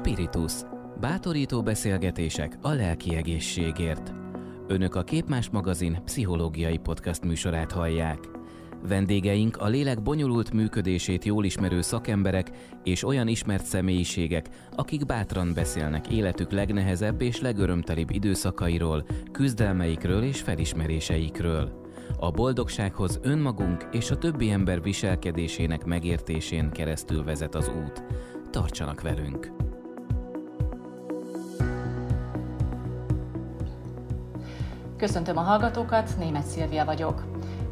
Spiritus. Bátorító beszélgetések a lelki egészségért. Önök a Képmás magazin pszichológiai podcast műsorát hallják. Vendégeink a lélek bonyolult működését jól ismerő szakemberek és olyan ismert személyiségek, akik bátran beszélnek életük legnehezebb és legörömtelibb időszakairól, küzdelmeikről és felismeréseikről. A boldogsághoz önmagunk és a többi ember viselkedésének megértésén keresztül vezet az út. Tartsanak velünk! Köszöntöm a hallgatókat, német Szilvia vagyok.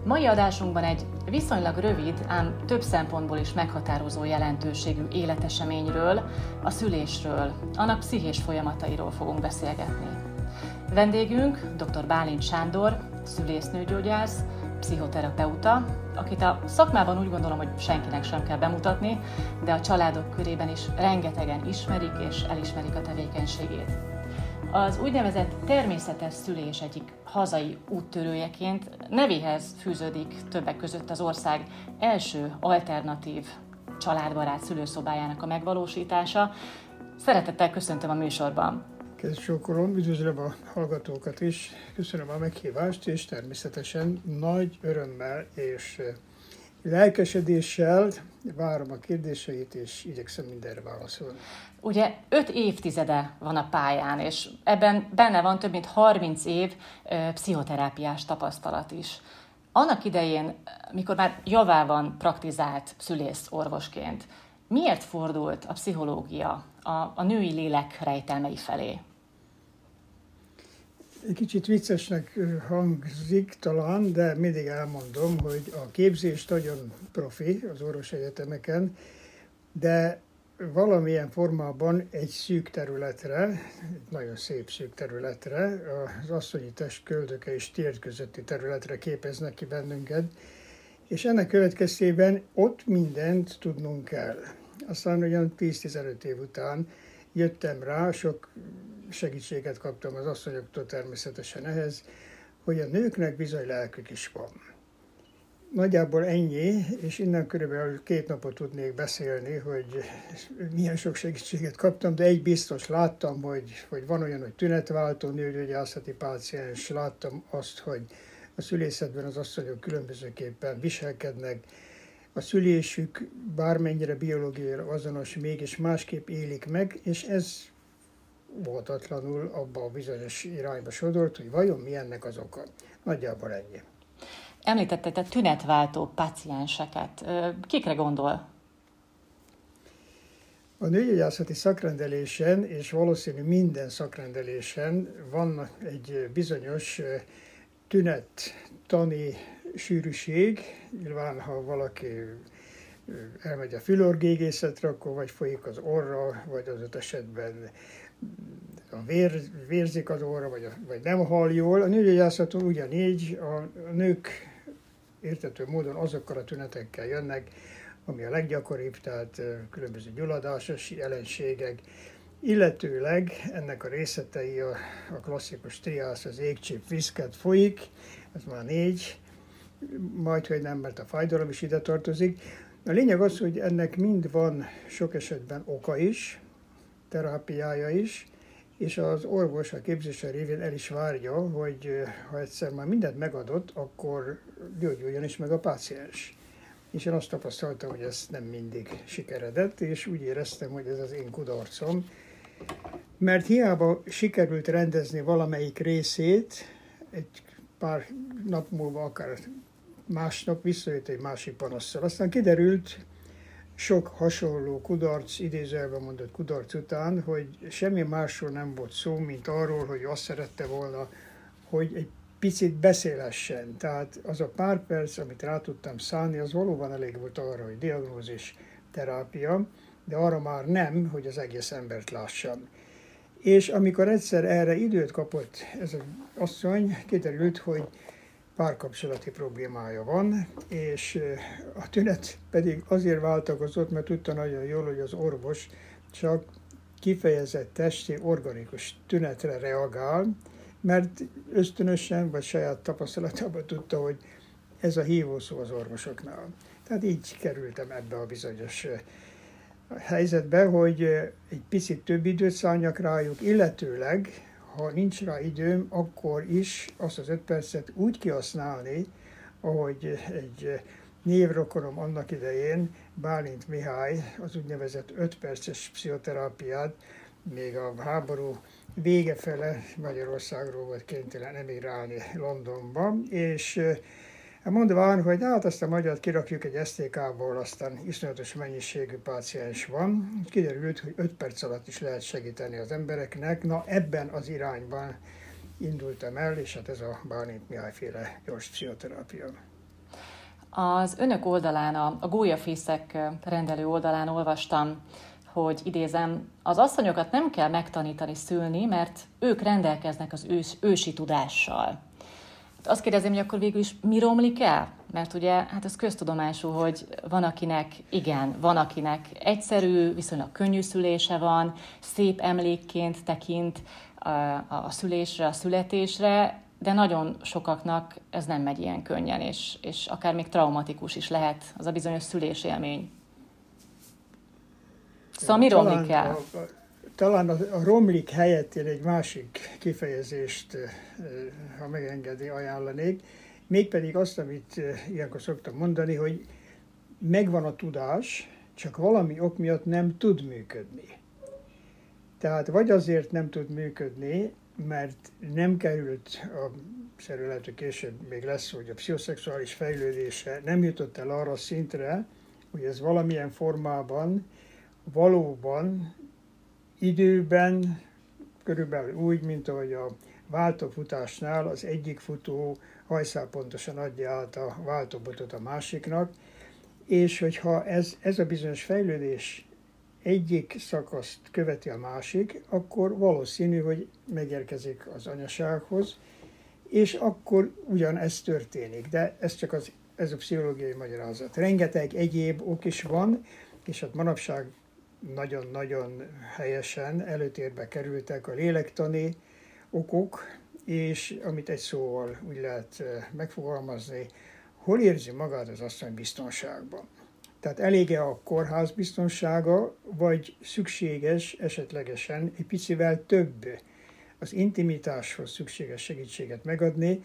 Mai adásunkban egy viszonylag rövid, ám több szempontból is meghatározó jelentőségű életeseményről, a szülésről, annak pszichés folyamatairól fogunk beszélgetni. Vendégünk dr. Bálint Sándor, szülésznőgyógyász, pszichoterapeuta, akit a szakmában úgy gondolom, hogy senkinek sem kell bemutatni, de a családok körében is rengetegen ismerik és elismerik a tevékenységét. Az úgynevezett természetes szülés egyik hazai úttörőjeként nevéhez fűződik többek között az ország első alternatív családbarát szülőszobájának a megvalósítása. Szeretettel köszöntöm a műsorban. Kedves Sókolom, üdvözlöm a hallgatókat is, köszönöm a meghívást, és természetesen nagy örömmel és lelkesedéssel várom a kérdéseit, és igyekszem mindenre válaszolni. Ugye öt évtizede van a pályán, és ebben benne van több mint 30 év pszichoterápiás tapasztalat is. Annak idején, mikor már javában praktizált szülész orvosként, miért fordult a pszichológia a, a női lélek rejtelmei felé? Egy kicsit viccesnek hangzik talán, de mindig elmondom, hogy a képzés nagyon profi az orvos egyetemeken, de valamilyen formában egy szűk területre, egy nagyon szép szűk területre, az asszonyi test köldöke és tért közötti területre képeznek ki bennünket, és ennek következtében ott mindent tudnunk kell. Aztán olyan 10-15 év után jöttem rá, sok segítséget kaptam az asszonyoktól természetesen ehhez, hogy a nőknek bizony lelkük is van. Nagyjából ennyi, és innen körülbelül két napot tudnék beszélni, hogy milyen sok segítséget kaptam, de egy biztos láttam, hogy, hogy van olyan, hogy tünetváltó nőgyógyászati páciens, láttam azt, hogy a szülészetben az asszonyok különbözőképpen viselkednek, a szülésük bármennyire biológiai azonos, mégis másképp élik meg, és ez voltatlanul abba a bizonyos irányba sodort, hogy vajon mi ennek az oka. Nagyjából ennyi. Említette a tünetváltó pacienseket. Kikre gondol? A nőgyógyászati szakrendelésen, és valószínű minden szakrendelésen van egy bizonyos tünettani sűrűség. Nyilván, ha valaki elmegy a fülorgégészetre, akkor vagy folyik az orra, vagy az esetben a vér, vérzik az orra, vagy, a, vagy nem hal jól. A nőgyógyászaton ugyanígy a nők értető módon azokkal a tünetekkel jönnek, ami a leggyakoribb, tehát különböző gyulladásos jelenségek, illetőleg ennek a részletei a, a klasszikus triász, az égcsép viszket folyik, ez már négy, majd, hogy nem, mert a fájdalom is ide tartozik. A lényeg az, hogy ennek mind van sok esetben oka is, terápiája is, és az orvos a képzése révén el is várja, hogy ha egyszer már mindent megadott, akkor gyógyuljon is meg a páciens. És én azt tapasztaltam, hogy ez nem mindig sikeredett, és úgy éreztem, hogy ez az én kudarcom. Mert hiába sikerült rendezni valamelyik részét, egy pár nap múlva, akár másnap visszajött egy másik panasszal. Aztán kiderült, sok hasonló kudarc, idézőjelben mondott kudarc után, hogy semmi másról nem volt szó, mint arról, hogy azt szerette volna, hogy egy picit beszélhessen. Tehát az a pár perc, amit rá tudtam szállni, az valóban elég volt arra, hogy diagnózis, terápia, de arra már nem, hogy az egész embert lássam. És amikor egyszer erre időt kapott ez az asszony, kiderült, hogy párkapcsolati problémája van, és a tünet pedig azért változott, mert tudta nagyon jól, hogy az orvos csak kifejezett testi, organikus tünetre reagál, mert ösztönösen vagy saját tapasztalatában tudta, hogy ez a hívószó az orvosoknál. Tehát így kerültem ebbe a bizonyos helyzetbe, hogy egy picit több időt szálljak rájuk, illetőleg, ha nincs rá időm, akkor is azt az öt percet úgy kihasználni, ahogy egy névrokonom annak idején, Bálint Mihály, az úgynevezett 5 perces pszichoterápiát, még a háború vége fele Magyarországról volt kénytelen emigrálni Londonba, és mondván, hogy hát azt a magyart kirakjuk egy STK-ból, aztán iszonyatos mennyiségű páciens van. Kiderült, hogy 5 perc alatt is lehet segíteni az embereknek. Na ebben az irányban indultam el, és hát ez a Bálint Mihály féle gyors pszichoterápia. Az önök oldalán, a, a gólyafészek rendelő oldalán olvastam, hogy idézem, az asszonyokat nem kell megtanítani szülni, mert ők rendelkeznek az ős, ősi tudással. Azt kérdezem, hogy akkor végül is mi romlik el? Mert ugye, hát ez köztudomású, hogy van akinek, igen, van akinek egyszerű, viszonylag könnyű szülése van, szép emlékként tekint a, a szülésre, a születésre, de nagyon sokaknak ez nem megy ilyen könnyen, és, és akár még traumatikus is lehet az a bizonyos szülésélmény. Szóval mi romlik el? Talán a, romlik helyett én egy másik kifejezést, ha megengedi, ajánlanék, mégpedig azt, amit ilyenkor szoktam mondani, hogy megvan a tudás, csak valami ok miatt nem tud működni. Tehát vagy azért nem tud működni, mert nem került a szerű lehet, később még lesz, hogy a pszichoszexuális fejlődése nem jutott el arra szintre, hogy ez valamilyen formában valóban időben, körülbelül úgy, mint ahogy a váltófutásnál az egyik futó hajszál pontosan adja át a váltóbotot a másiknak, és hogyha ez, ez a bizonyos fejlődés egyik szakaszt követi a másik, akkor valószínű, hogy megérkezik az anyasághoz, és akkor ugyanez történik. De ez csak az, ez a pszichológiai magyarázat. Rengeteg egyéb ok is van, és hát manapság nagyon-nagyon helyesen előtérbe kerültek a lélektani okok, és amit egy szóval úgy lehet eh, megfogalmazni, hol érzi magát az asszony biztonságban. Tehát elége a kórház biztonsága, vagy szükséges esetlegesen egy picivel több az intimitáshoz szükséges segítséget megadni.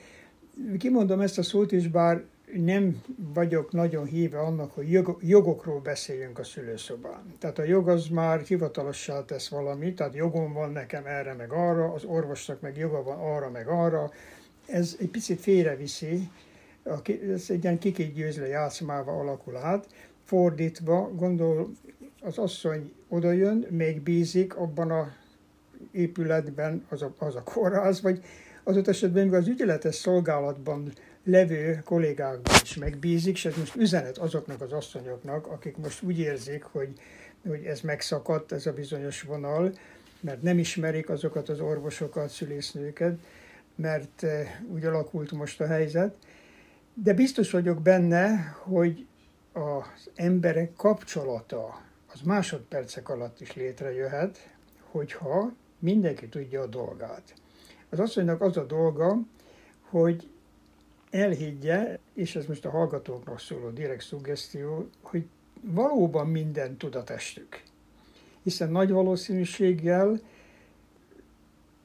Kimondom ezt a szót is, bár nem vagyok nagyon híve annak, hogy jogokról beszéljünk a szülőszobán. Tehát a jog az már hivatalossá tesz valamit, tehát jogom van nekem erre meg arra, az orvosnak meg joga van arra meg arra. Ez egy picit félreviszi, ez egy ilyen kikégyőzle játszmával alakul át fordítva, gondol, az asszony odajön, még bízik abban a épületben az a, az a kórház, vagy ott esetben, még az ügyeletes szolgálatban levő kollégákban is megbízik, és ez most üzenet azoknak az asszonyoknak, akik most úgy érzik, hogy, hogy ez megszakadt, ez a bizonyos vonal, mert nem ismerik azokat az orvosokat, szülésznőket, mert eh, úgy alakult most a helyzet. De biztos vagyok benne, hogy az emberek kapcsolata az másodpercek alatt is létrejöhet, hogyha mindenki tudja a dolgát. Az asszonynak az a dolga, hogy elhiggye, és ez most a hallgatóknak szóló direkt szuggesztió, hogy valóban minden tud a testük. Hiszen nagy valószínűséggel,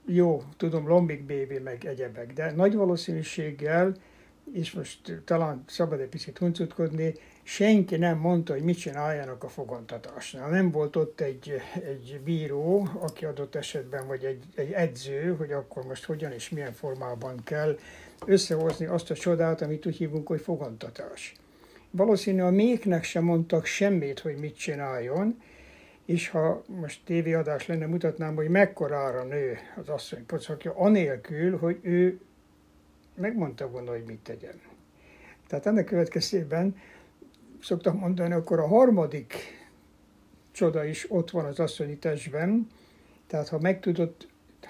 jó, tudom, lombik bébi meg egyebek, de nagy valószínűséggel, és most talán szabad egy picit huncutkodni, senki nem mondta, hogy mit csináljanak a fogantatásnál. Nem volt ott egy, egy bíró, aki adott esetben, vagy egy, egy edző, hogy akkor most hogyan és milyen formában kell összehozni azt a csodát, amit úgy hívunk, hogy fogantatás. Valószínű a méknek sem mondtak semmit, hogy mit csináljon, és ha most tévéadás lenne, mutatnám, hogy mekkorára nő az asszony pocakja, anélkül, hogy ő megmondta volna, hogy mit tegyen. Tehát ennek következtében szoktam mondani, akkor a harmadik csoda is ott van az asszonyi testben, tehát ha meg tudott, ha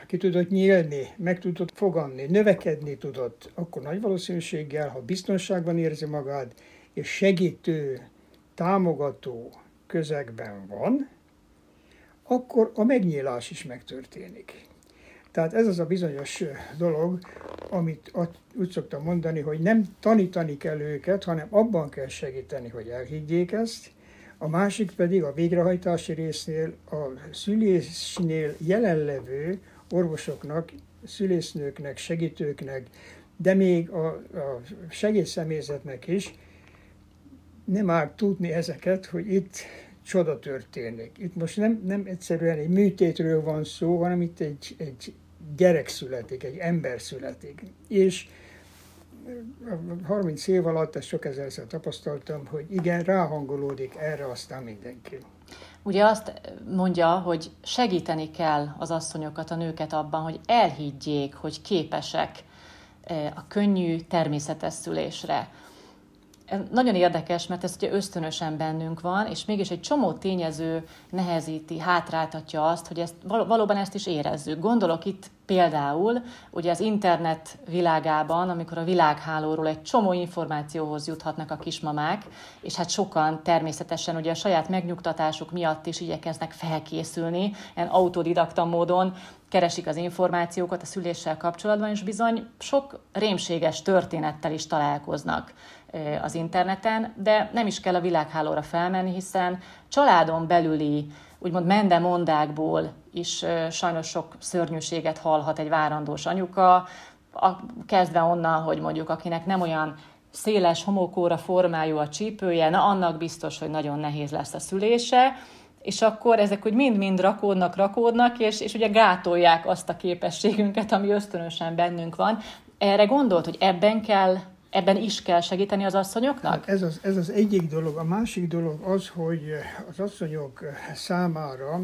ki tudott nyílni, meg tudott foganni, növekedni tudott, akkor nagy valószínűséggel, ha biztonságban érzi magát, és segítő, támogató közegben van, akkor a megnyílás is megtörténik. Tehát ez az a bizonyos dolog, amit úgy szoktam mondani, hogy nem tanítani kell őket, hanem abban kell segíteni, hogy elhiggyék ezt, a másik pedig a végrehajtási résznél a szülésnél jelenlevő orvosoknak, szülésznőknek, segítőknek, de még a, a segédszemélyzetnek is nem áll tudni ezeket, hogy itt csoda történik. Itt most nem, nem egyszerűen egy műtétről van szó, hanem itt egy, egy gyerek születik, egy ember születik. És 30 év alatt ezt sok ezerszer tapasztaltam, hogy igen, ráhangolódik erre aztán mindenki. Ugye azt mondja, hogy segíteni kell az asszonyokat, a nőket abban, hogy elhiggyék, hogy képesek eh, a könnyű, természetes szülésre nagyon érdekes, mert ez ugye ösztönösen bennünk van, és mégis egy csomó tényező nehezíti, hátráltatja azt, hogy ezt, valóban ezt is érezzük. Gondolok itt például ugye az internet világában, amikor a világhálóról egy csomó információhoz juthatnak a kismamák, és hát sokan természetesen ugye a saját megnyugtatásuk miatt is igyekeznek felkészülni, ilyen autodidakta módon keresik az információkat a szüléssel kapcsolatban, és bizony sok rémséges történettel is találkoznak az interneten, de nem is kell a világhálóra felmenni, hiszen családon belüli, úgymond mendemondákból is sajnos sok szörnyűséget hallhat egy várandós anyuka, a, kezdve onnan, hogy mondjuk akinek nem olyan széles homokóra formájú a csípője, na annak biztos, hogy nagyon nehéz lesz a szülése, és akkor ezek úgy mind-mind rakódnak, rakódnak, és, és ugye gátolják azt a képességünket, ami ösztönösen bennünk van. Erre gondolt, hogy ebben kell ebben is kell segíteni az asszonyoknak? Hát ez az, ez az egyik dolog. A másik dolog az, hogy az asszonyok számára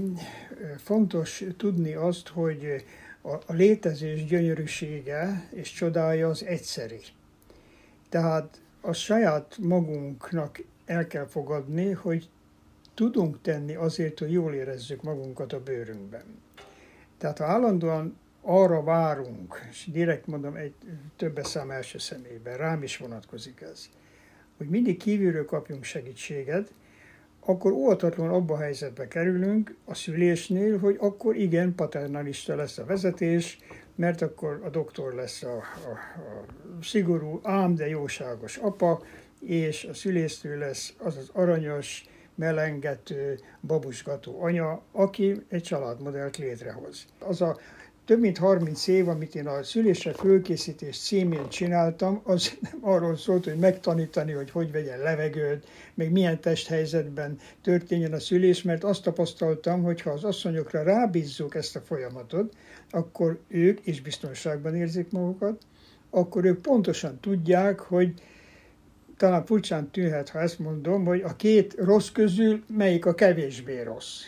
fontos tudni azt, hogy a, a létezés gyönyörűsége és csodája az egyszeri. Tehát a saját magunknak el kell fogadni, hogy tudunk tenni azért, hogy jól érezzük magunkat a bőrünkben. Tehát ha állandóan arra várunk, és direkt mondom egy többes szám első személyben, rám is vonatkozik ez, hogy mindig kívülről kapjunk segítséget, akkor óvatatlan abba a helyzetbe kerülünk a szülésnél, hogy akkor igen, paternalista lesz a vezetés, mert akkor a doktor lesz a, a, a szigorú, ám, de jóságos apa, és a szülésztő lesz az az aranyos, melengető, babusgató anya, aki egy családmodellt létrehoz. Az a több mint 30 év, amit én a szülésre fölkészítés címén csináltam, az nem arról szólt, hogy megtanítani, hogy hogy vegyen levegőt, meg milyen testhelyzetben történjen a szülés, mert azt tapasztaltam, hogy ha az asszonyokra rábízzuk ezt a folyamatot, akkor ők is biztonságban érzik magukat, akkor ők pontosan tudják, hogy talán furcsán tűnhet, ha ezt mondom, hogy a két rossz közül melyik a kevésbé rossz.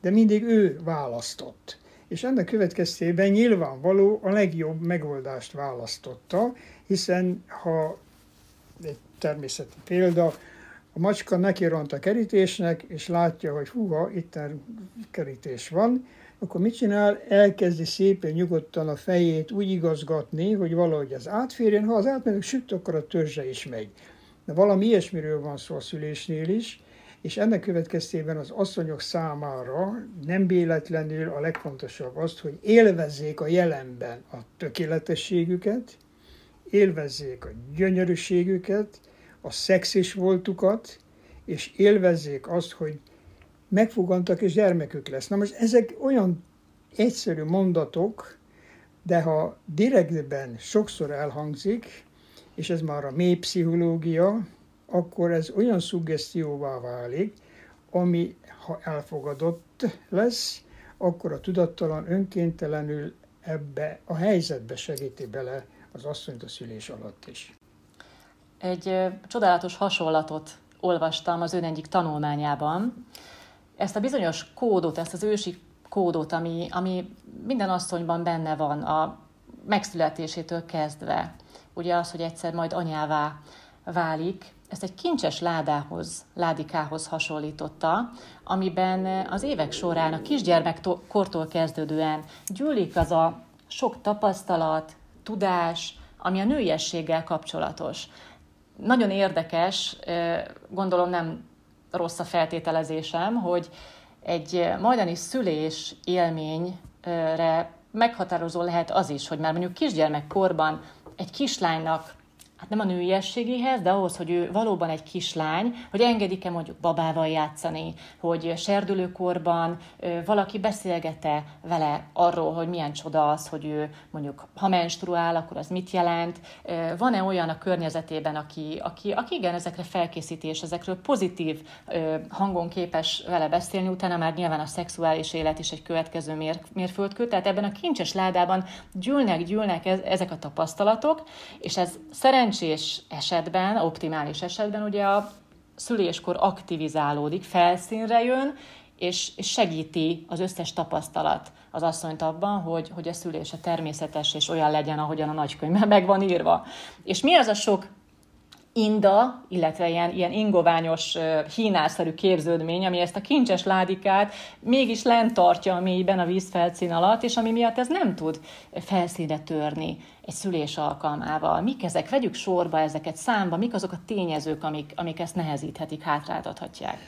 De mindig ő választott és ennek következtében nyilvánvaló a legjobb megoldást választotta, hiszen ha egy természeti példa, a macska neki ront a kerítésnek, és látja, hogy húha, itt kerítés van, akkor mit csinál? Elkezdi szépen nyugodtan a fejét úgy igazgatni, hogy valahogy az átférjen. Ha az átmegy, süt, akkor a törzse is megy. De valami ilyesmiről van szó a szülésnél is, és ennek következtében az asszonyok számára nem véletlenül a legfontosabb az, hogy élvezzék a jelenben a tökéletességüket, élvezzék a gyönyörűségüket, a szexis voltukat, és élvezzék azt, hogy megfogantak és gyermekük lesz. Na most ezek olyan egyszerű mondatok, de ha direktben sokszor elhangzik, és ez már a mély pszichológia, akkor ez olyan szuggesztióvá válik, ami ha elfogadott lesz, akkor a tudattalan önkéntelenül ebbe a helyzetbe segíti bele az asszonyt a szülés alatt is. Egy csodálatos hasonlatot olvastam az ön egyik tanulmányában. Ezt a bizonyos kódot, ezt az ősi kódot, ami, ami minden asszonyban benne van a megszületésétől kezdve. Ugye az, hogy egyszer majd anyává válik, ezt egy kincses ládához, ládikához hasonlította, amiben az évek során a kisgyermekkortól kezdődően gyűlik az a sok tapasztalat, tudás, ami a nőiességgel kapcsolatos. Nagyon érdekes, gondolom nem rossz a feltételezésem, hogy egy majdani szülés élményre meghatározó lehet az is, hogy már mondjuk kisgyermekkorban egy kislánynak hát nem a nőiességéhez, de ahhoz, hogy ő valóban egy kislány, hogy engedik-e mondjuk babával játszani, hogy serdülőkorban valaki beszélgete vele arról, hogy milyen csoda az, hogy ő mondjuk ha menstruál, akkor az mit jelent. Van-e olyan a környezetében, aki, aki, aki igen, ezekre felkészíti, és ezekről pozitív hangon képes vele beszélni, utána már nyilván a szexuális élet is egy következő mér, mérföldkő, tehát ebben a kincses ládában gyűlnek, gyűlnek ezek a tapasztalatok, és ez szerencsés esetben, optimális esetben ugye a szüléskor aktivizálódik, felszínre jön, és segíti az összes tapasztalat az asszonyt abban, hogy, hogy a szülése természetes és olyan legyen, ahogyan a nagykönyvben meg van írva. És mi az a sok inda, illetve ilyen, ilyen ingoványos, hínászerű képződmény, ami ezt a kincses ládikát mégis lent tartja a mélyben a vízfelszín alatt, és ami miatt ez nem tud felszínre törni egy szülés alkalmával. Mik ezek? Vegyük sorba ezeket számba, mik azok a tényezők, amik, amik ezt nehezíthetik, hátráltathatják?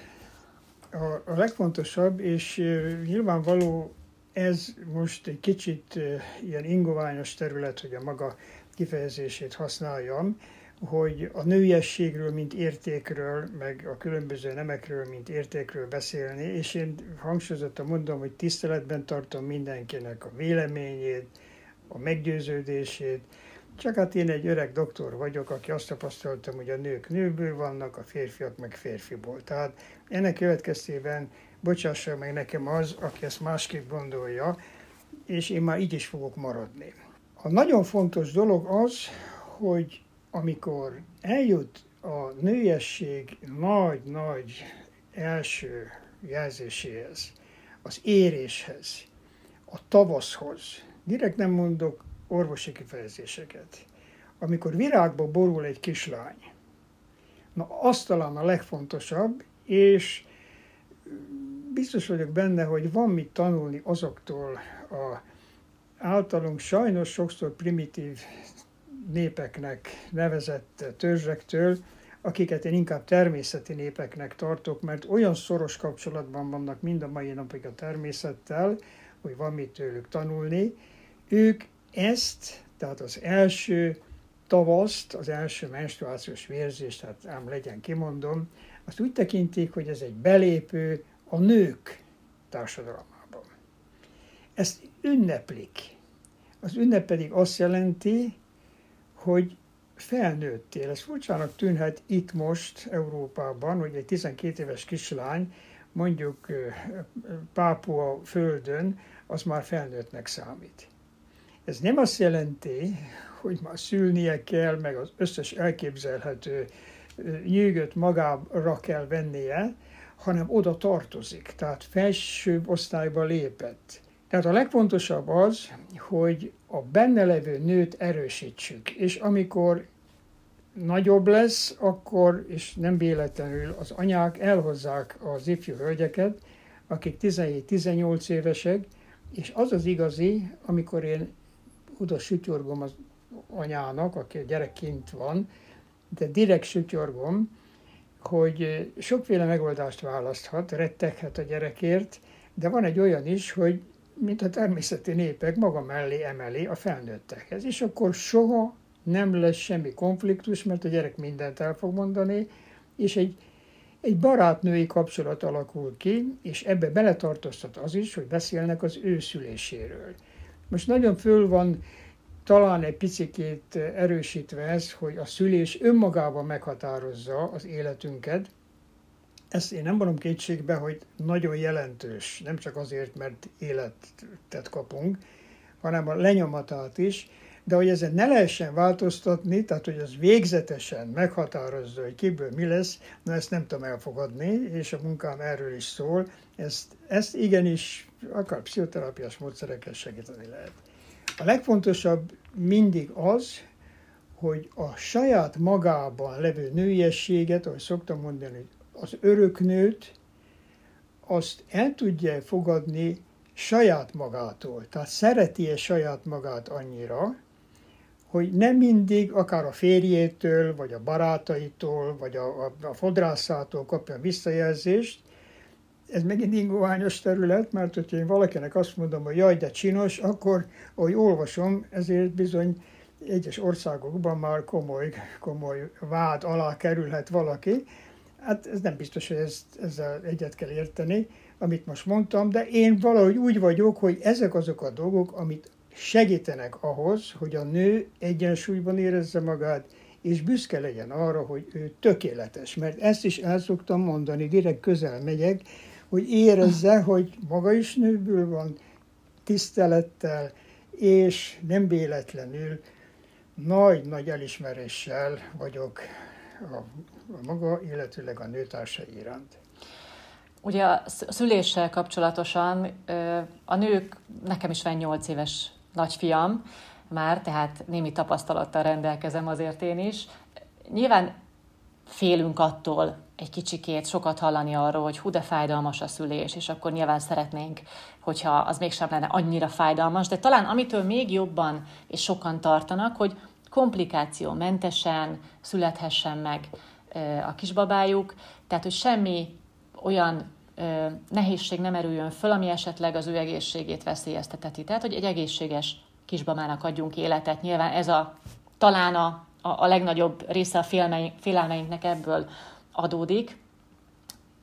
A, a legfontosabb, és nyilvánvaló ez most egy kicsit ilyen ingoványos terület, hogy a maga kifejezését használjam, hogy a nőiességről, mint értékről, meg a különböző nemekről, mint értékről beszélni, és én hangsúlyozottan mondom, hogy tiszteletben tartom mindenkinek a véleményét, a meggyőződését, csak hát én egy öreg doktor vagyok, aki azt tapasztaltam, hogy a nők nőből vannak, a férfiak meg férfiból. Tehát ennek következtében bocsássa meg nekem az, aki ezt másképp gondolja, és én már így is fogok maradni. A nagyon fontos dolog az, hogy amikor eljut a nőiesség nagy-nagy első jelzéséhez, az éréshez, a tavaszhoz, direkt nem mondok orvosi kifejezéseket, amikor virágba borul egy kislány, na az talán a legfontosabb, és biztos vagyok benne, hogy van mit tanulni azoktól a általunk sajnos sokszor primitív népeknek nevezett törzsektől, akiket én inkább természeti népeknek tartok, mert olyan szoros kapcsolatban vannak mind a mai napig a természettel, hogy van mit tőlük tanulni. Ők ezt, tehát az első tavaszt, az első menstruációs vérzést, tehát ám legyen kimondom, azt úgy tekintik, hogy ez egy belépő a nők társadalmában. Ezt ünneplik. Az ünnep pedig azt jelenti, hogy felnőttél. Ez furcsának tűnhet itt most Európában, hogy egy 12 éves kislány mondjuk Pápua földön, az már felnőttnek számít. Ez nem azt jelenti, hogy már szülnie kell, meg az összes elképzelhető nyűgöt magára kell vennie, hanem oda tartozik, tehát felsőbb osztályba lépett. Tehát a legfontosabb az, hogy a benne levő nőt erősítsük, és amikor nagyobb lesz, akkor, és nem véletlenül az anyák elhozzák az ifjú hölgyeket, akik 17-18 évesek, és az az igazi, amikor én oda sütyorgom az anyának, aki a gyerekként van, de direkt sütyorgom, hogy sokféle megoldást választhat, retteghet a gyerekért, de van egy olyan is, hogy mint a természeti népek maga mellé emeli a felnőttekhez. És akkor soha nem lesz semmi konfliktus, mert a gyerek mindent el fog mondani, és egy, egy barátnői kapcsolat alakul ki, és ebbe beletartoztat az is, hogy beszélnek az ő szüléséről. Most nagyon föl van talán egy picit erősítve ez, hogy a szülés önmagában meghatározza az életünket, ezt én nem vonom kétségbe, hogy nagyon jelentős, nem csak azért, mert életet kapunk, hanem a lenyomatát is, de hogy ezen ne lehessen változtatni, tehát hogy az végzetesen meghatározza, hogy kiből mi lesz, na ezt nem tudom elfogadni, és a munkám erről is szól. Ezt, ezt igenis akár pszichoterápiás módszerekkel segíteni lehet. A legfontosabb mindig az, hogy a saját magában levő nőiességet, ahogy szoktam mondani, az öröknőt azt el tudja fogadni saját magától, tehát szereti-e saját magát annyira, hogy nem mindig akár a férjétől, vagy a barátaitól, vagy a, a, a fodrászától kapja visszajelzést. Ez megint ingoványos terület, mert hogyha én valakinek azt mondom, hogy jaj, de csinos, akkor, ahogy olvasom, ezért bizony egyes országokban már komoly, komoly vád alá kerülhet valaki. Hát ez nem biztos, hogy ezt, ezzel egyet kell érteni, amit most mondtam, de én valahogy úgy vagyok, hogy ezek azok a dolgok, amit segítenek ahhoz, hogy a nő egyensúlyban érezze magát, és büszke legyen arra, hogy ő tökéletes. Mert ezt is el szoktam mondani, direkt közel megyek, hogy érezze, hogy maga is nőből van, tisztelettel, és nem véletlenül nagy-nagy elismeréssel vagyok a, maga, illetőleg a nőtársai iránt. Ugye a szüléssel kapcsolatosan a nők, nekem is van 8 éves nagyfiam már, tehát némi tapasztalattal rendelkezem azért én is. Nyilván félünk attól egy kicsikét sokat hallani arról, hogy hú, de fájdalmas a szülés, és akkor nyilván szeretnénk, hogyha az mégsem lenne annyira fájdalmas, de talán amitől még jobban és sokan tartanak, hogy komplikációmentesen születhessen meg a kisbabájuk, tehát hogy semmi olyan nehézség nem erüljön föl, ami esetleg az ő egészségét veszélyezteteti. Tehát, hogy egy egészséges kisbabának adjunk életet. Nyilván ez a talán a, a, legnagyobb része a félelmeinknek ebből adódik.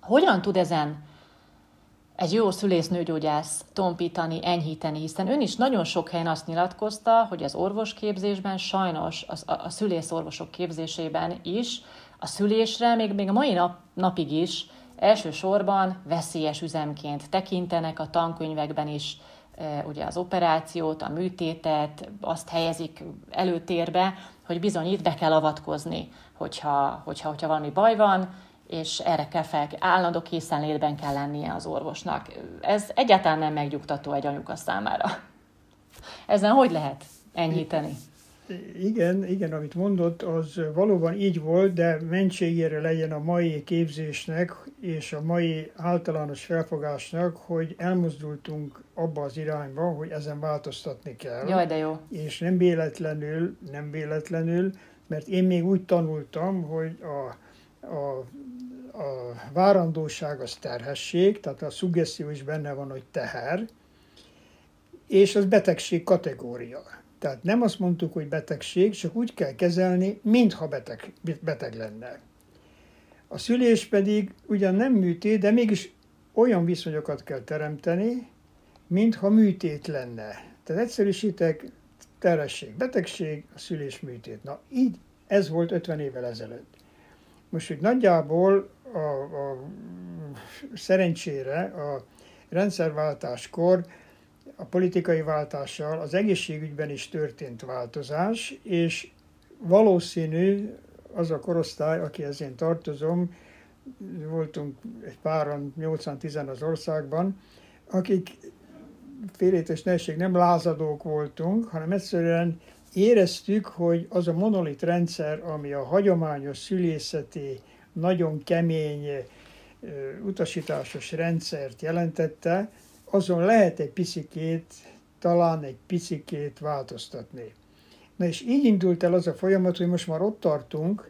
Hogyan tud ezen egy jó szülésznőgyógyász tompítani, enyhíteni, hiszen ön is nagyon sok helyen azt nyilatkozta, hogy az orvosképzésben, sajnos a, a, szülészorvosok képzésében is a szülésre még, még a mai nap, napig is elsősorban veszélyes üzemként tekintenek a tankönyvekben is, e, ugye az operációt, a műtétet, azt helyezik előtérbe, hogy bizony itt be kell avatkozni, hogyha, hogyha, hogyha valami baj van, és erre kell fel, állandó készenlétben kell lennie az orvosnak. Ez egyáltalán nem megnyugtató egy anyuka számára. Ezen hogy lehet enyhíteni? Igen, igen, amit mondott, az valóban így volt, de mentségére legyen a mai képzésnek és a mai általános felfogásnak, hogy elmozdultunk abba az irányba, hogy ezen változtatni kell. Jaj, de jó. És nem véletlenül, nem véletlenül, mert én még úgy tanultam, hogy a, a, a várandóság az terhesség, tehát a szuggesztió is benne van, hogy teher, és az betegség kategória. Tehát nem azt mondtuk, hogy betegség, csak úgy kell kezelni, mintha beteg, beteg lenne. A szülés pedig ugyan nem műtét, de mégis olyan viszonyokat kell teremteni, mintha műtét lenne. Tehát egyszerűsítek, teresség, betegség, a szülés műtét. Na így ez volt 50 évvel ezelőtt. Most, hogy nagyjából a, a szerencsére a rendszerváltáskor a politikai váltással az egészségügyben is történt változás, és valószínű az a korosztály, akihez én tartozom, voltunk egy páran, 80-10 az országban, akik félétes nehézség nem lázadók voltunk, hanem egyszerűen éreztük, hogy az a monolit rendszer, ami a hagyományos szülészeti, nagyon kemény, utasításos rendszert jelentette, azon lehet egy picikét, talán egy picikét változtatni. Na és így indult el az a folyamat, hogy most már ott tartunk,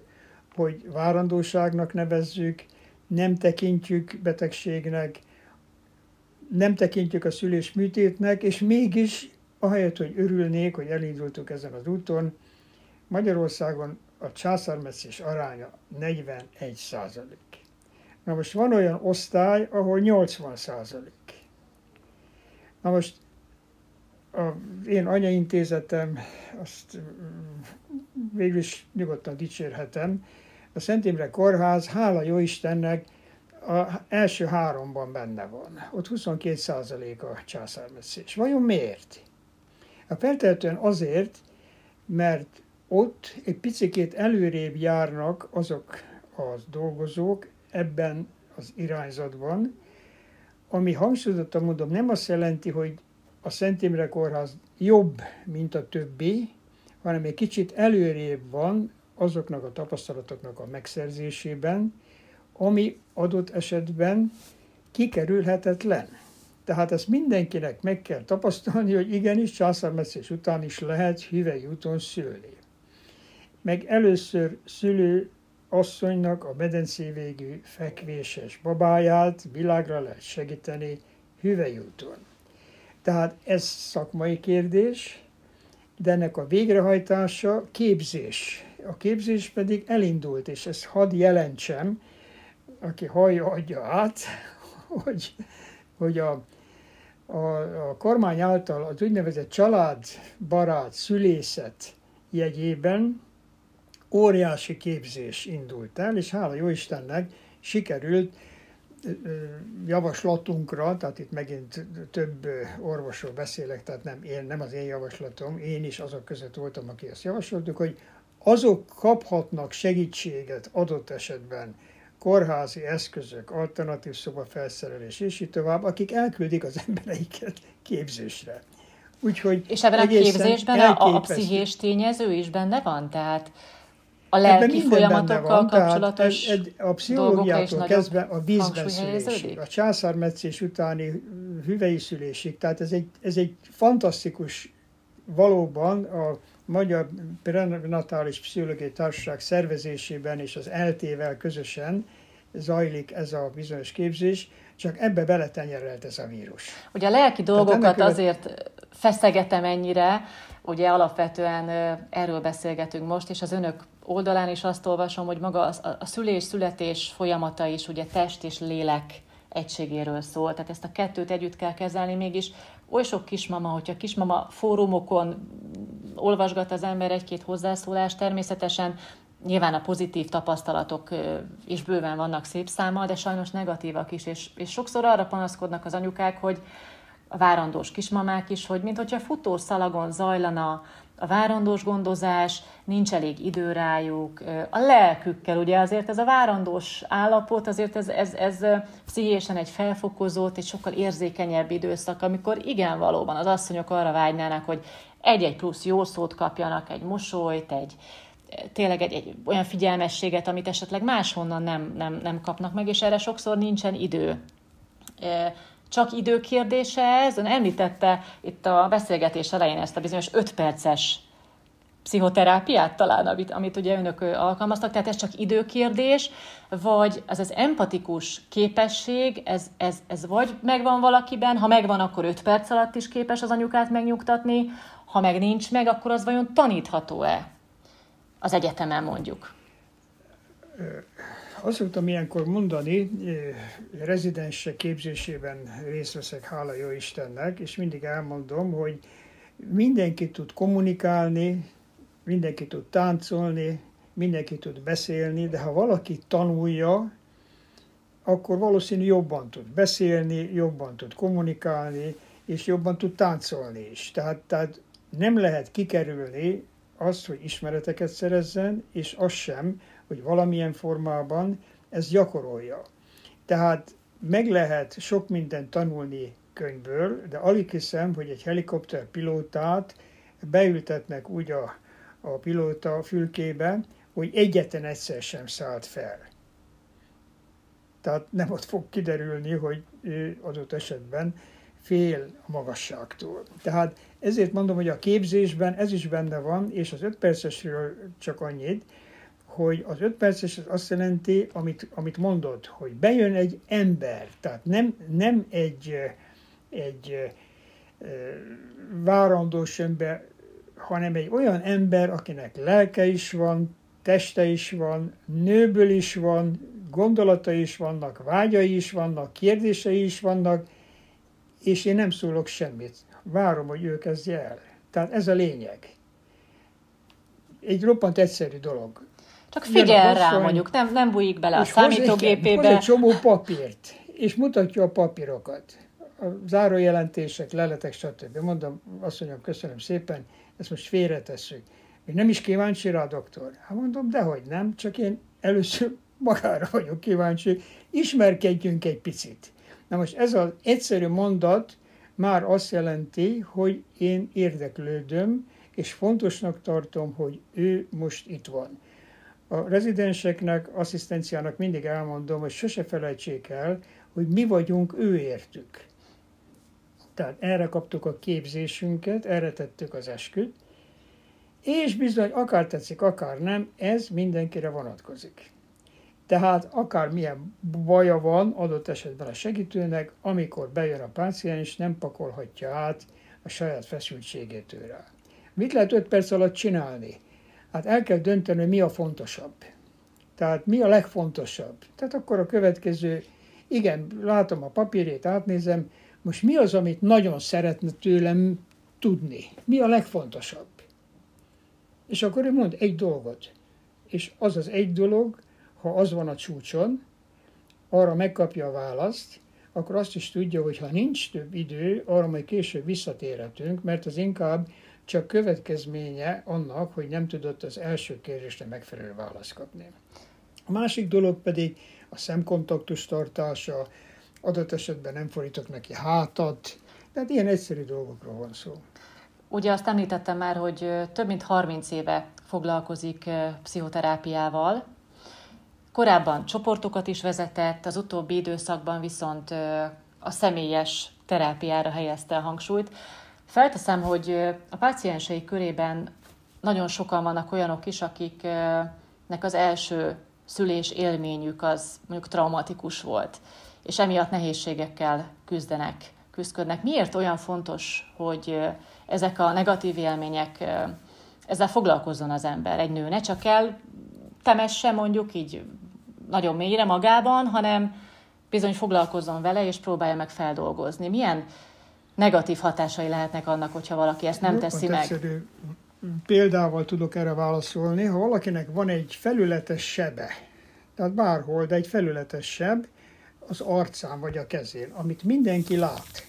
hogy várandóságnak nevezzük, nem tekintjük betegségnek, nem tekintjük a szülés műtétnek, és mégis, ahelyett, hogy örülnék, hogy elindultuk ezen az úton, Magyarországon a császármetszés aránya 41 százalék. Na most van olyan osztály, ahol 80 százalék. Na most a én anyaintézetem, azt végül is nyugodtan dicsérhetem, a Szent Imre Kórház, hála jó Istennek, a első háromban benne van. Ott 22 százalék a császármetszés. Vajon miért? A feltehetően azért, mert ott egy picit előrébb járnak azok a dolgozók ebben az irányzatban, ami hangsúlyozottan mondom, nem azt jelenti, hogy a Szent Imre Kórház jobb, mint a többi, hanem egy kicsit előrébb van azoknak a tapasztalatoknak a megszerzésében, ami adott esetben kikerülhetetlen. Tehát ezt mindenkinek meg kell tapasztalni, hogy igenis császármetszés után is lehet hüvely úton szülni. Meg először szülő asszonynak a medencévégű fekvéses babáját világra lehet segíteni hüvelyúton. Tehát ez szakmai kérdés, de ennek a végrehajtása képzés. A képzés pedig elindult, és ezt hadd jelentsem, aki hallja, adja át, hogy, hogy a, a, a kormány által az úgynevezett családbarát szülészet jegyében óriási képzés indult el, és hála jó Istennek sikerült javaslatunkra, tehát itt megint több orvosról beszélek, tehát nem, én, nem az én javaslatom, én is azok között voltam, aki ezt javasoltuk, hogy azok kaphatnak segítséget adott esetben kórházi eszközök, alternatív szobafelszerelés és így tovább, akik elküldik az embereiket képzésre. Úgyhogy és ebben a képzésben a, a pszichés tényező is benne van? Tehát a lelki folyamatokkal kapcsolatos ez, ez, A pszichológiától kezdve a vízben szülésig, a császármetszés utáni hüvei szülésig, tehát ez egy, ez egy fantasztikus, valóban a Magyar Prenatális Pszichológiai Társaság szervezésében és az LT-vel közösen zajlik ez a bizonyos képzés, csak ebbe beletenyerelt ez a vírus. Ugye a lelki dolgokat azért feszegetem ennyire, ugye alapvetően erről beszélgetünk most, és az önök oldalán is azt olvasom, hogy maga a szülés-születés folyamata is ugye test és lélek egységéről szól. Tehát ezt a kettőt együtt kell kezelni, mégis oly sok kismama, hogyha kismama fórumokon olvasgat az ember egy-két hozzászólást, természetesen nyilván a pozitív tapasztalatok is bőven vannak szép száma, de sajnos negatívak is, és, és sokszor arra panaszkodnak az anyukák, hogy a várandós kismamák is, hogy mint hogyha futószalagon zajlana a várandós gondozás, nincs elég idő rájuk, a lelkükkel, ugye azért ez a várandós állapot, azért ez, ez, ez pszichésen egy felfokozott, egy sokkal érzékenyebb időszak, amikor igen, valóban az asszonyok arra vágynának, hogy egy-egy plusz jó szót kapjanak, egy mosolyt, egy, tényleg egy, egy olyan figyelmességet, amit esetleg máshonnan nem, nem, nem kapnak meg, és erre sokszor nincsen idő csak időkérdése ez? Ön említette itt a beszélgetés elején ezt a bizonyos 5 perces pszichoterápiát talán, amit, amit ugye önök alkalmaztak, tehát ez csak időkérdés, vagy ez az empatikus képesség, ez, ez, ez vagy megvan valakiben, ha megvan, akkor 5 perc alatt is képes az anyukát megnyugtatni, ha meg nincs meg, akkor az vajon tanítható-e az egyetemen mondjuk? Azt szoktam ilyenkor mondani, rezidensek képzésében részt veszek, hála jó Istennek, és mindig elmondom, hogy mindenki tud kommunikálni, mindenki tud táncolni, mindenki tud beszélni, de ha valaki tanulja, akkor valószínű jobban tud beszélni, jobban tud kommunikálni, és jobban tud táncolni is. Tehát, tehát nem lehet kikerülni azt, hogy ismereteket szerezzen, és az sem, hogy valamilyen formában ez gyakorolja. Tehát meg lehet sok mindent tanulni könyvből, de alig hiszem, hogy egy helikopter pilótát beültetnek úgy a, a pilóta fülkébe, hogy egyetlen egyszer sem szállt fel. Tehát nem ott fog kiderülni, hogy adott esetben fél a magasságtól. Tehát ezért mondom, hogy a képzésben ez is benne van, és az öt percesről csak annyit, hogy az öt perces az azt jelenti, amit, amit mondod, hogy bejön egy ember, tehát nem, nem egy, egy várandós ember, hanem egy olyan ember, akinek lelke is van, teste is van, nőből is van, gondolatai is vannak, vágyai is vannak, kérdései is vannak, és én nem szólok semmit. Várom, hogy ő kezdje el. Tehát ez a lényeg. Egy roppant egyszerű dolog. Csak figyel rá, mondjuk, nem, nem bújik bele a számítógépébe. Hoz egy csomó papírt, és mutatja a papírokat. A zárójelentések, leletek, stb. Mondom, azt mondjam, köszönöm szépen, ezt most félretesszük. Még nem is kíváncsi rá, doktor? Hát mondom, dehogy nem, csak én először magára vagyok kíváncsi, ismerkedjünk egy picit. Na most ez az egyszerű mondat már azt jelenti, hogy én érdeklődöm, és fontosnak tartom, hogy ő most itt van. A rezidenseknek, asszisztenciának mindig elmondom, hogy sose felejtsék el, hogy mi vagyunk őértük. Tehát erre kaptuk a képzésünket, erre tettük az esküt, és bizony, akár tetszik, akár nem, ez mindenkire vonatkozik. Tehát akár milyen baja van adott esetben a segítőnek, amikor bejön a páciens, nem pakolhatja át a saját feszültségét őre. Mit lehet öt perc alatt csinálni? Hát el kell dönteni, hogy mi a fontosabb. Tehát mi a legfontosabb. Tehát akkor a következő, igen, látom a papírét, átnézem, most mi az, amit nagyon szeretne tőlem tudni? Mi a legfontosabb? És akkor ő mond egy dolgot. És az az egy dolog, ha az van a csúcson, arra megkapja a választ, akkor azt is tudja, hogy ha nincs több idő, arra majd később visszatérhetünk, mert az inkább csak következménye annak, hogy nem tudott az első kérdésre megfelelő választ kapni. A másik dolog pedig a szemkontaktus tartása, adott esetben nem fordítok neki hátat, tehát ilyen egyszerű dolgokról van szó. Ugye azt említettem már, hogy több mint 30 éve foglalkozik pszichoterápiával. Korábban csoportokat is vezetett, az utóbbi időszakban viszont a személyes terápiára helyezte a hangsúlyt. Felteszem, hogy a páciensei körében nagyon sokan vannak olyanok is, akiknek az első szülés élményük az mondjuk traumatikus volt, és emiatt nehézségekkel küzdenek, küzdködnek. Miért olyan fontos, hogy ezek a negatív élmények, ezzel foglalkozzon az ember, egy nő, ne csak el temesse mondjuk így nagyon mélyre magában, hanem bizony foglalkozzon vele, és próbálja meg feldolgozni. Milyen negatív hatásai lehetnek annak, hogyha valaki ezt nem teszi meg? Egyszerű példával tudok erre válaszolni. Ha valakinek van egy felületes sebe, tehát bárhol, de egy felületes seb az arcán vagy a kezén, amit mindenki lát,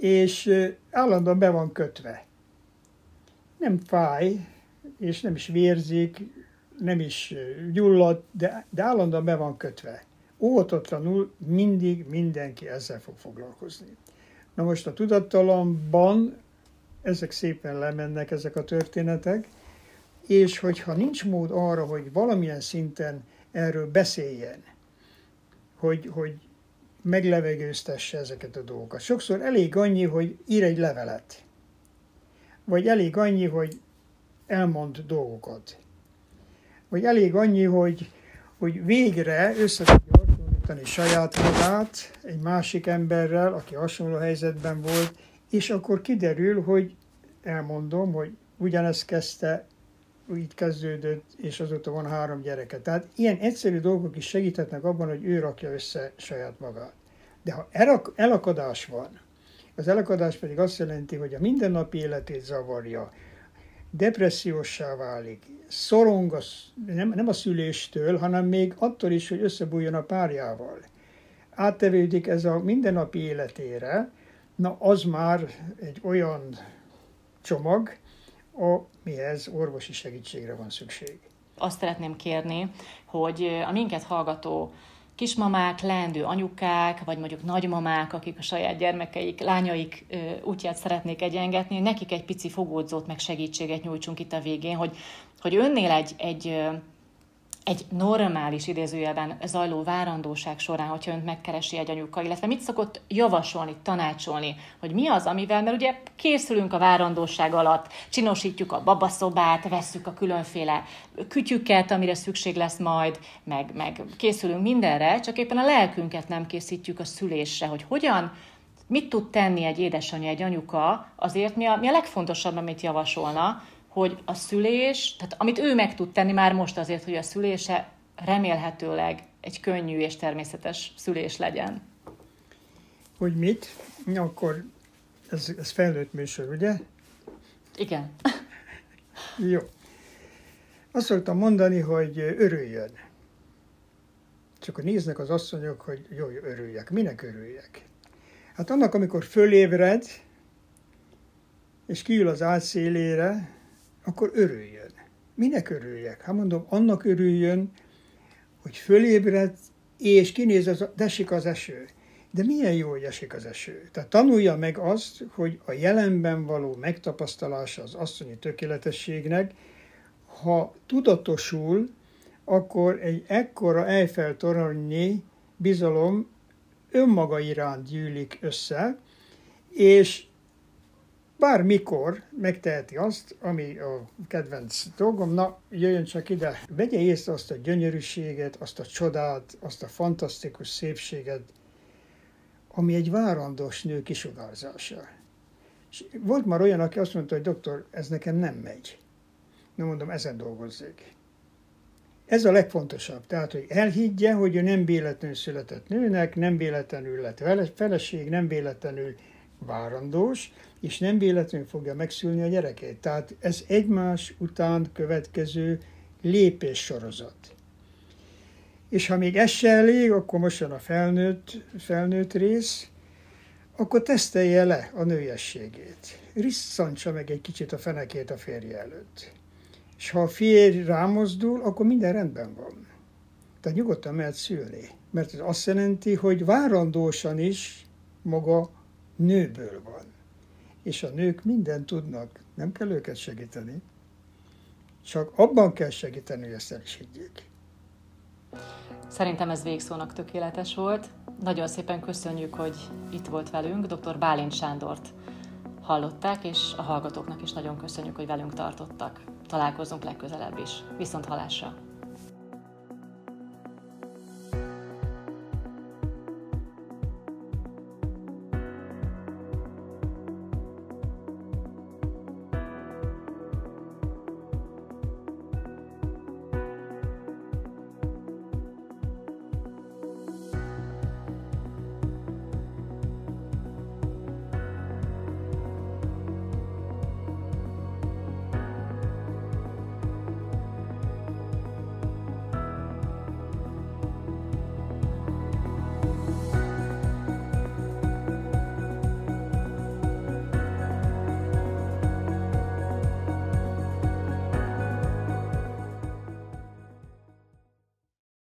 és állandóan be van kötve. Nem fáj, és nem is vérzik, nem is gyullad, de, de állandóan be van kötve. Óvatatlanul mindig mindenki ezzel fog foglalkozni. Na most a tudattalamban ezek szépen lemennek, ezek a történetek, és hogyha nincs mód arra, hogy valamilyen szinten erről beszéljen, hogy, hogy meglevegőztesse ezeket a dolgokat. Sokszor elég annyi, hogy ír egy levelet, vagy elég annyi, hogy elmond dolgokat, vagy elég annyi, hogy, hogy végre össze hasonlítani saját magát egy másik emberrel, aki hasonló helyzetben volt, és akkor kiderül, hogy elmondom, hogy ugyanezt kezdte, így kezdődött, és azóta van három gyereke. Tehát ilyen egyszerű dolgok is segíthetnek abban, hogy ő rakja össze saját magát. De ha elakadás van, az elakadás pedig azt jelenti, hogy a mindennapi életét zavarja, depressziósá válik, szorong a, nem, nem a szüléstől, hanem még attól is, hogy összebújjon a párjával. Áttevődik ez a mindennapi életére, na az már egy olyan csomag, amihez orvosi segítségre van szükség. Azt szeretném kérni, hogy a minket hallgató kismamák, leendő anyukák, vagy mondjuk nagymamák, akik a saját gyermekeik, lányaik útját szeretnék egyengetni, nekik egy pici fogódzót, meg segítséget nyújtsunk itt a végén, hogy, hogy önnél egy, egy egy normális idézőjelben zajló várandóság során, hogyha önt megkeresi egy anyuka, illetve mit szokott javasolni, tanácsolni, hogy mi az, amivel, mert ugye készülünk a várandóság alatt, csinosítjuk a babaszobát, vesszük a különféle kütyüket, amire szükség lesz majd, meg, meg készülünk mindenre, csak éppen a lelkünket nem készítjük a szülésre, hogy hogyan, mit tud tenni egy édesanyja, egy anyuka, azért mi a, mi a legfontosabb, amit javasolna, hogy a szülés, tehát amit ő meg tud tenni már most azért, hogy a szülése remélhetőleg egy könnyű és természetes szülés legyen. Hogy mit? Akkor ez, ez felnőtt műsor, ugye? Igen. Jó. Azt szoktam mondani, hogy örüljön. Csak akkor néznek az asszonyok, hogy jó, örüljek. Minek örüljek? Hát annak, amikor fölébred, és kiül az átszélére, akkor örüljön. Minek örüljek? Hát mondom, annak örüljön, hogy fölébred, és kinéz, az, esik az eső. De milyen jó, hogy esik az eső. Tehát tanulja meg azt, hogy a jelenben való megtapasztalása az asszonyi tökéletességnek, ha tudatosul, akkor egy ekkora Eiffel toronnyi bizalom önmaga iránt gyűlik össze, és bármikor megteheti azt, ami a kedvenc dolgom, na jöjjön csak ide, vegye észre azt a gyönyörűséget, azt a csodát, azt a fantasztikus szépséget, ami egy várandós nő kisugárzása. És volt már olyan, aki azt mondta, hogy doktor, ez nekem nem megy. Nem mondom, ezen dolgozzék. Ez a legfontosabb. Tehát, hogy elhiggye, hogy ő nem véletlenül született nőnek, nem véletlenül lett feleség, nem véletlenül várandós, és nem véletlenül fogja megszülni a gyerekét. Tehát ez egymás után következő lépés sorozat. És ha még ez se elég, akkor most jön a felnőtt, felnőtt rész, akkor tesztelje le a nőiességét. Risszantsa meg egy kicsit a fenekét a férje előtt. És ha a férj rámozdul, akkor minden rendben van. Tehát nyugodtan mehet szülni. Mert ez azt jelenti, hogy várandósan is maga nőből van. És a nők mindent tudnak, nem kell őket segíteni. Csak abban kell segíteni, hogy ezt el is higgyék. Szerintem ez végszónak tökéletes volt. Nagyon szépen köszönjük, hogy itt volt velünk. Dr. Bálint Sándort hallották, és a hallgatóknak is nagyon köszönjük, hogy velünk tartottak. Találkozunk legközelebb is. Viszont halásra!